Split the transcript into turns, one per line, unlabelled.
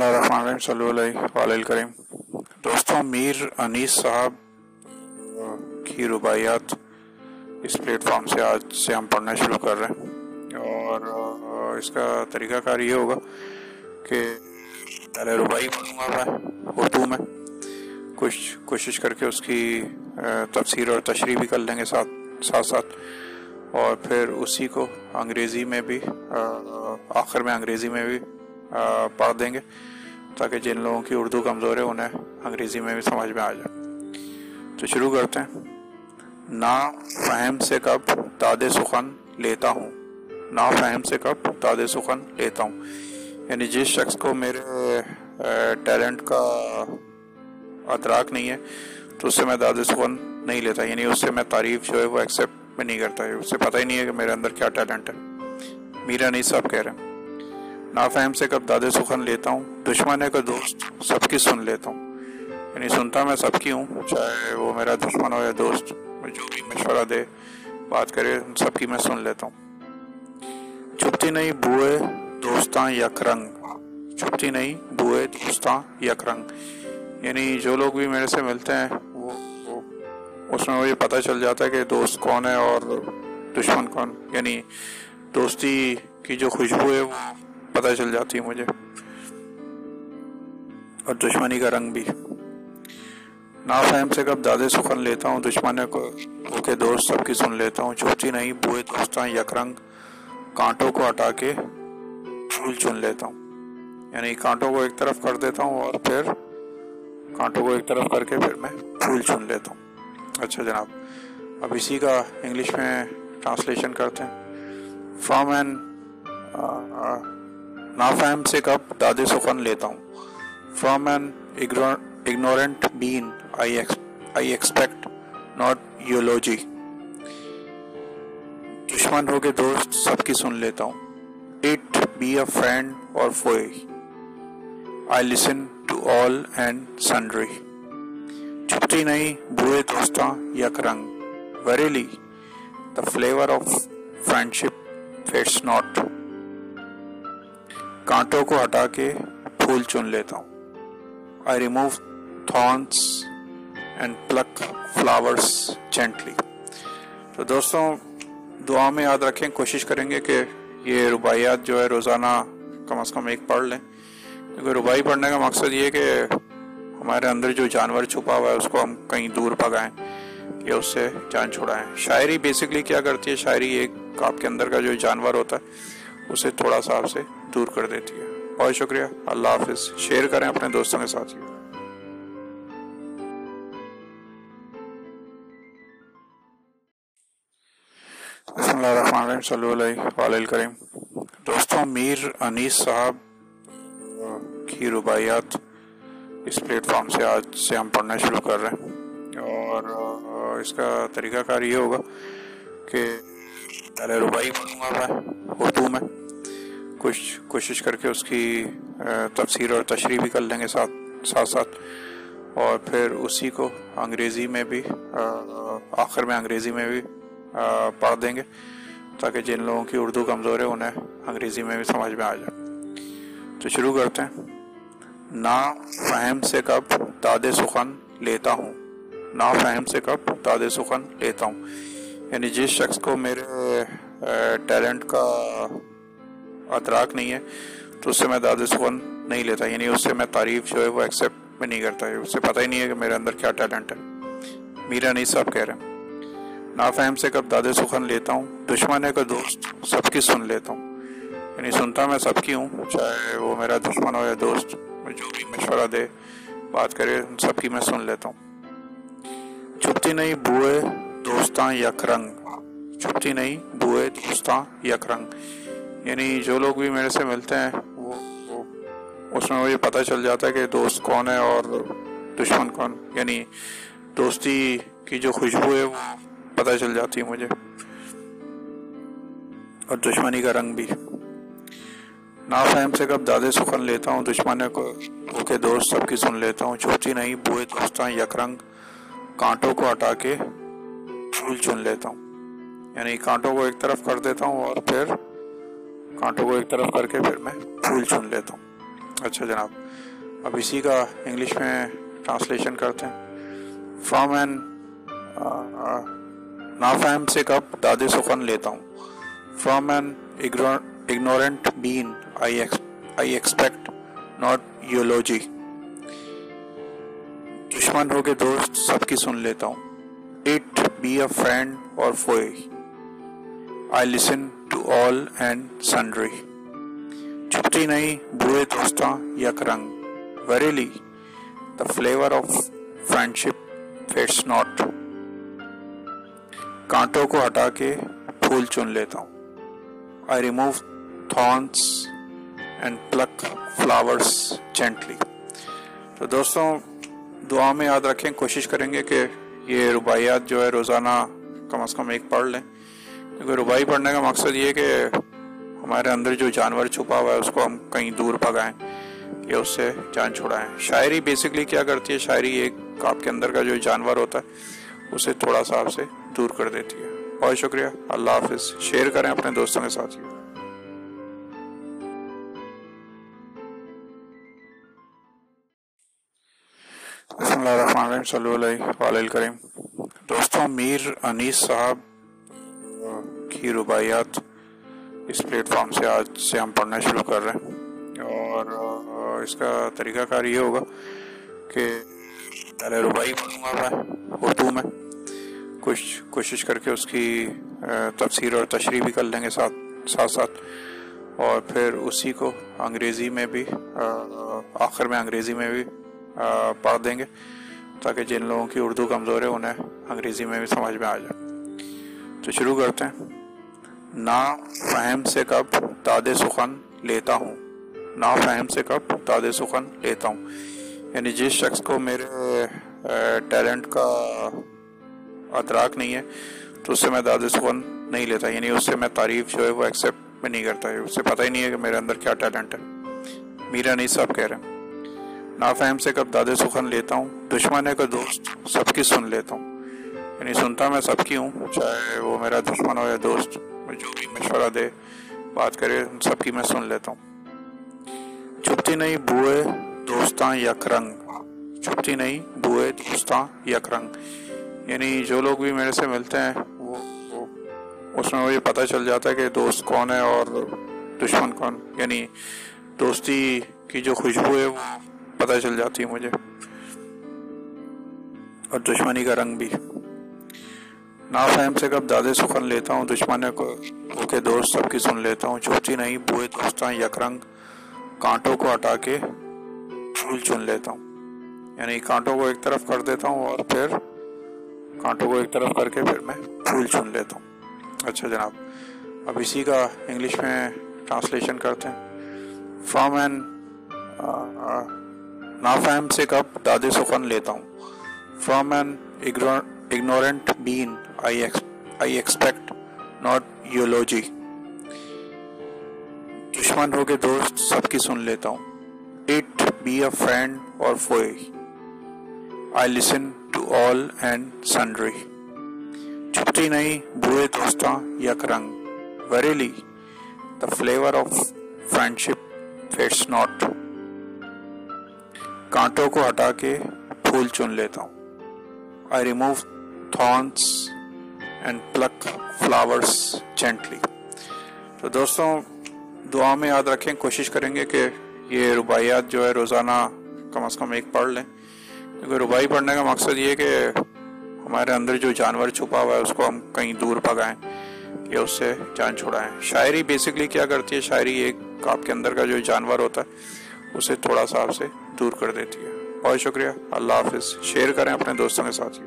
اللہ الرحمن الرحیم، صلی اللہ علیہ کریم دوستوں میر انیس صاحب کی رباعیات اس پلیٹ فارم سے آج سے ہم پڑھنا شروع کر رہے ہیں۔ اور اس کا طریقہ کار یہ ہوگا کہ پہلے ربائی پڑھوں گا میں اردو میں۔ کچھ کوشش کر کے اس کی تفسیر اور تشریح بھی کر لیں گے ساتھ ساتھ ساتھ۔ اور پھر اسی کو انگریزی میں بھی آخر میں انگریزی میں بھی پڑھ دیں گے تاکہ جن لوگوں کی اردو کمزور ہے انہیں انگریزی میں بھی سمجھ میں آ جائے۔ تو شروع کرتے ہیں۔ نا فہم سے کب داد سخن لیتا ہوں۔ نا فہم سے کب داد سخن لیتا ہوں۔ یعنی جس شخص کو میرے ٹیلنٹ کا ادراک نہیں ہے، تو اس سے میں داد سخن نہیں لیتا۔ یعنی اس سے میں تعریف جو ہے وہ ایکسیپٹ بھی نہیں کرتا۔ ہے اس سے پتہ ہی نہیں ہے کہ میرے اندر کیا ٹیلنٹ ہے۔ میرا نہیں، سب کہہ رہے ہیں۔ نافہم سے کب داد سخن لیتا ہوں، دشمن ہے کا دوست، سب کی سن لیتا ہوں۔ یعنی سنتا میں سب کی ہوں، چاہے وہ میرا دشمن ہو یا دوست جو بھی مشورہ دے، بات کرے سب کی میں سن لیتا ہوں۔ چھپتی نہیں بوئے دوستاں یک رنگ۔ چھپتی نہیں بوئے دوستاں یک رنگ۔ یعنی جو لوگ بھی میرے سے ملتے ہیں، وہ اس میں مجھے پتہ چل جاتا ہے کہ دوست کون ہے اور دشمن کون۔ یعنی دوستی کی جو خوشبو ہے، وہ پتہ چل جاتی ہے مجھے۔ اور دشمنی کا رنگ بھی۔ نافہم سے کب دادے سخن لیتا ہوں دشمن کو کے دوست سب کی سن لیتا ہوں۔ چھوٹی نہیں، بوئے دوستاں یک رنگ کانٹوں کو ہٹا کے پھول چن لیتا ہوں۔ یعنی کانٹوں کو ایک طرف کر دیتا ہوں اور پھر کانٹوں کو ایک طرف کر کے پھر میں پھول چن لیتا ہوں۔ اچھا جناب، اب اسی کا انگلش میں ٹرانسلیشن کرتے ہیں۔ فرام این نافہم سے کب داد سخن لیتا ہوں۔ From an ignorant been I expect not eulogy دشمن ہو کے دوست سب کی سن لیتا ہوں۔ It be a friend or foe I listen to all and sundry چھپتی نہیں بوئے دوستاں یک رنگ verily the flavour of friendship fades not کانٹوں کو ہٹا کے پھول چن لیتا ہوں۔ I remove thorns and pluck flowers gently تو دوستوں، دعا میں یاد رکھیں، کوشش کریں گے کہ یہ رباعیات جو ہے روزانہ کم از کم ایک پڑھ لیں۔ کیونکہ ربائی پڑھنے کا مقصد یہ کہ ہمارے اندر جو جانور چھپا ہوا ہے، اس کو ہم کہیں دور پگائیں یا اس سے جان چھوڑائیں شاعری بیسکلی کیا کرتی ہے؟ شاعری ایک آپ کے اندر کا جو جانور ہوتا ہے اسے تھوڑا سا آپ سے دور کر دیتی ہے۔ بہت شکریہ۔ اللہ حافظ۔ شیئر کریں اپنے دوستوں کے ساتھ۔ بسم اللہ الرحمن الرحیم۔ صلی اللہ علیہ کریم دوستوں، میر انیس صاحب کی رباعیات اس پلیٹ فارم سے آج سے ہم پڑھنا شروع کر رہے ہیں۔ اور اس کا طریقہ کار یہ ہوگا کہ پہلے ربائی پڑھوں گا میں اردو میں۔ کچھ کوشش کر کے اس کی تفسیر اور تشریح بھی کر لیں گے ساتھ ساتھ ساتھ۔ اور پھر اسی کو انگریزی میں بھی آخر میں انگریزی میں بھی پڑھ دیں گے۔ تاکہ جن لوگوں کی اردو کمزور ہے، انہیں انگریزی میں بھی سمجھ میں آ جائے۔ تو شروع کرتے ہیں۔ نا فہم سے کب داد سخن لیتا ہوں۔ نا فہم سے کب داد سخن لیتا ہوں۔ یعنی جس شخص کو میرے ٹیلنٹ کا ادراک نہیں ہے، تو اس سے میں داد سخن نہیں لیتا یعنی اس سے میں تعریف جو ہے وہ ایکسیپٹ بھی نہیں کرتا ہے اس سے پتہ ہی نہیں ہے کہ میرے اندر کیا ٹیلنٹ ہے۔ میرا نہیں، سب کہہ رہے ہیں۔ نافہم سے کب داد سخن لیتا ہوں، دشمن ہے کا دوست، سب کی سن لیتا ہوں۔ یعنی سنتا میں سب کی ہوں، چاہے وہ میرا دشمن ہو یا دوست جو بھی مشورہ دے، بات کرے سب کی میں سن لیتا ہوں۔ چھپتی نہیں، بوئے دوستاں یک رنگ۔ چھپتی نہیں، بوئے، دوستاں یک رنگ۔ یعنی جو لوگ بھی میرے سے ملتے ہیں، وہ اس میں مجھے پتہ چل جاتا ہے کہ دوست کون ہے اور دشمن کون۔ یعنی دوستی کی جو خوشبو ہے، وہ پتہ چل جاتی ہے مجھے۔ اور دشمنی کا رنگ بھی۔ نافہم سے کب دادے سخن لیتا ہوں، دشمن کو کے دوست سب کی سن لیتا ہوں۔ چھوٹی نہیں، بوئے، دوستاں یک رنگ۔ کانٹوں کو ہٹا کے پھول چن لیتا ہوں۔ یعنی کانٹوں کو ایک طرف کر دیتا ہوں اور پھر کانٹوں کو ایک طرف کر کے پھر میں پھول چن لیتا ہوں۔ اچھا جناب، اب اسی کا انگلش میں ٹرانسلیشن کرتے ہیں۔ فرام این نافہم سے کب دادے سخن لیتا ہوں۔ From an ignorant been I expect, not eulogy. دشمن ہو کے دوست سب کی سن لیتا ہوں۔ It be a friend or foe I listen to all and sundry چھپتی نہیں بوئے دوستاں یک رنگ verily the flavour of friendship fades not کانٹوں کو ہٹا کے پھول چن لیتا ہوں I remove thorns and pluck flowers gently تو دوستوں دعا میں یاد رکھیں کوشش کریں گے کہ یہ رباعیات جو ہے روزانہ کم از کم ایک پڑھ لیں۔ کیونکہ ربائی پڑھنے کا مقصد یہ کہ ہمارے اندر جو جانور چھپا ہوا ہے، اس کو ہم کہیں دور پگائیں یا اس سے جان چھڑائیں۔ شاعری بیسکلی کیا کرتی ہے؟ شاعری ایک آپ کے اندر کا جو جانور ہوتا ہے، اسے تھوڑا سا آپ سے دور کر دیتی ہے۔ بہت شکریہ۔ اللہ حافظ۔ شیئر کریں اپنے دوستوں کے ساتھ۔ بسم اللہ الرحمن الرحیم صلی اللہ علیہ کریم دوستوں میر انیس صاحب کی رباعیات اس پلیٹ فارم سے آج سے ہم پڑھنا شروع کر رہے ہیں اور اس کا طریقہ کار یہ ہوگا کہ پہلے ربائی پڑھوں گا میں اردو میں کچھ کوشش کر کے اس کی تفسیر اور تشریح بھی کر لیں گے ساتھ ساتھ ساتھ اور پھر اسی کو انگریزی میں بھی آخر میں انگریزی میں بھی پڑھ دیں گے تاکہ جن لوگوں کی اردو کمزور ہے انہیں انگریزی میں بھی سمجھ میں آ جائے۔ تو شروع کرتے ہیں۔ نا فہم سے کب داد سخن لیتا ہوں۔ نا فہم سے کب داد سخن لیتا ہوں۔ یعنی جس شخص کو میرے ٹیلنٹ کا ادراک نہیں ہے، تو اس سے میں داد سخن نہیں لیتا۔ یعنی اس سے میں تعریف جو ہے وہ ایکسیپٹ میں نہیں کرتا۔ ہے اس سے پتہ ہی نہیں ہے کہ میرے اندر کیا ٹیلنٹ ہے۔ میرا نہیں صاحب کہہ رہے ہیں۔ نافہم سے کب داد سخن لیتا ہوں دشمن ہے کا دوست سب کی سن لیتا ہوں۔ یعنی سنتا میں سب کی ہوں، چاہے وہ میرا دشمن ہو یا دوست جو بھی مشورہ دے، بات کرے، ان سب کی میں سن لیتا ہوں۔ چھپتی نہیں بوئے دوستاں یک رنگ۔ چھپتی نہیں بوئے دوستاں یک رنگ۔ یعنی جو لوگ بھی میرے سے ملتے ہیں، وہ اس میں مجھے پتہ چل جاتا ہے کہ دوست کون ہے اور دشمن کون۔ یعنی دوستی کی جو خوشبو ہے، وہ پتہ چل جاتی ہے مجھے۔ اور دشمنی کا رنگ بھی۔ نافہم سے کب دادے سخن لیتا ہوں، دشمن کو کے دوست سب کی سن لیتا ہوں۔ چھوٹی نہیں، بوئے دوستاں یک رنگ کانٹوں کو ہٹا کے پھول چن لیتا ہوں۔ یعنی کانٹوں کو ایک طرف کر دیتا ہوں اور پھر کانٹوں کو ایک طرف کر کے پھر میں پھول چن لیتا ہوں۔ اچھا جناب، اب اسی کا انگلش میں ٹرانسلیشن کرتے ہیں۔ فرام این نافہم سے کب داد سخن لیتا ہوں۔ From an ignorant been I expect not eulogy دشمن ہو کے دوست سب کی سن لیتا ہوں۔ It be a friend or foe I listen to all and sundry چھپتی نہیں بوئے دوستاں یک رنگ verily the flavour of friendship fades not کانٹوں کو ہٹا کے پھول چن لیتا ہوں۔ I remove thorns and pluck flowers gently تو دوستوں، دعا میں یاد رکھیں، کوشش کریں گے کہ یہ رباعیات جو ہے روزانہ کم از کم ایک پڑھ لیں۔ کیونکہ ربائی پڑھنے کا مقصد یہ کہ ہمارے اندر جو جانور چھپا ہوا ہے، اس کو ہم کہیں دور پگائیں یا اس سے جان چھڑائیں۔ شاعری بیسکلی کیا کرتی ہے؟ شاعری ایک آپ کے اندر کا جو جانور ہوتا ہے، اسے تھوڑا سا آپ سے دور کر دیتی ہے۔ بہت شکریہ۔ اللہ حافظ۔ شیئر کریں اپنے دوستوں کے ساتھ۔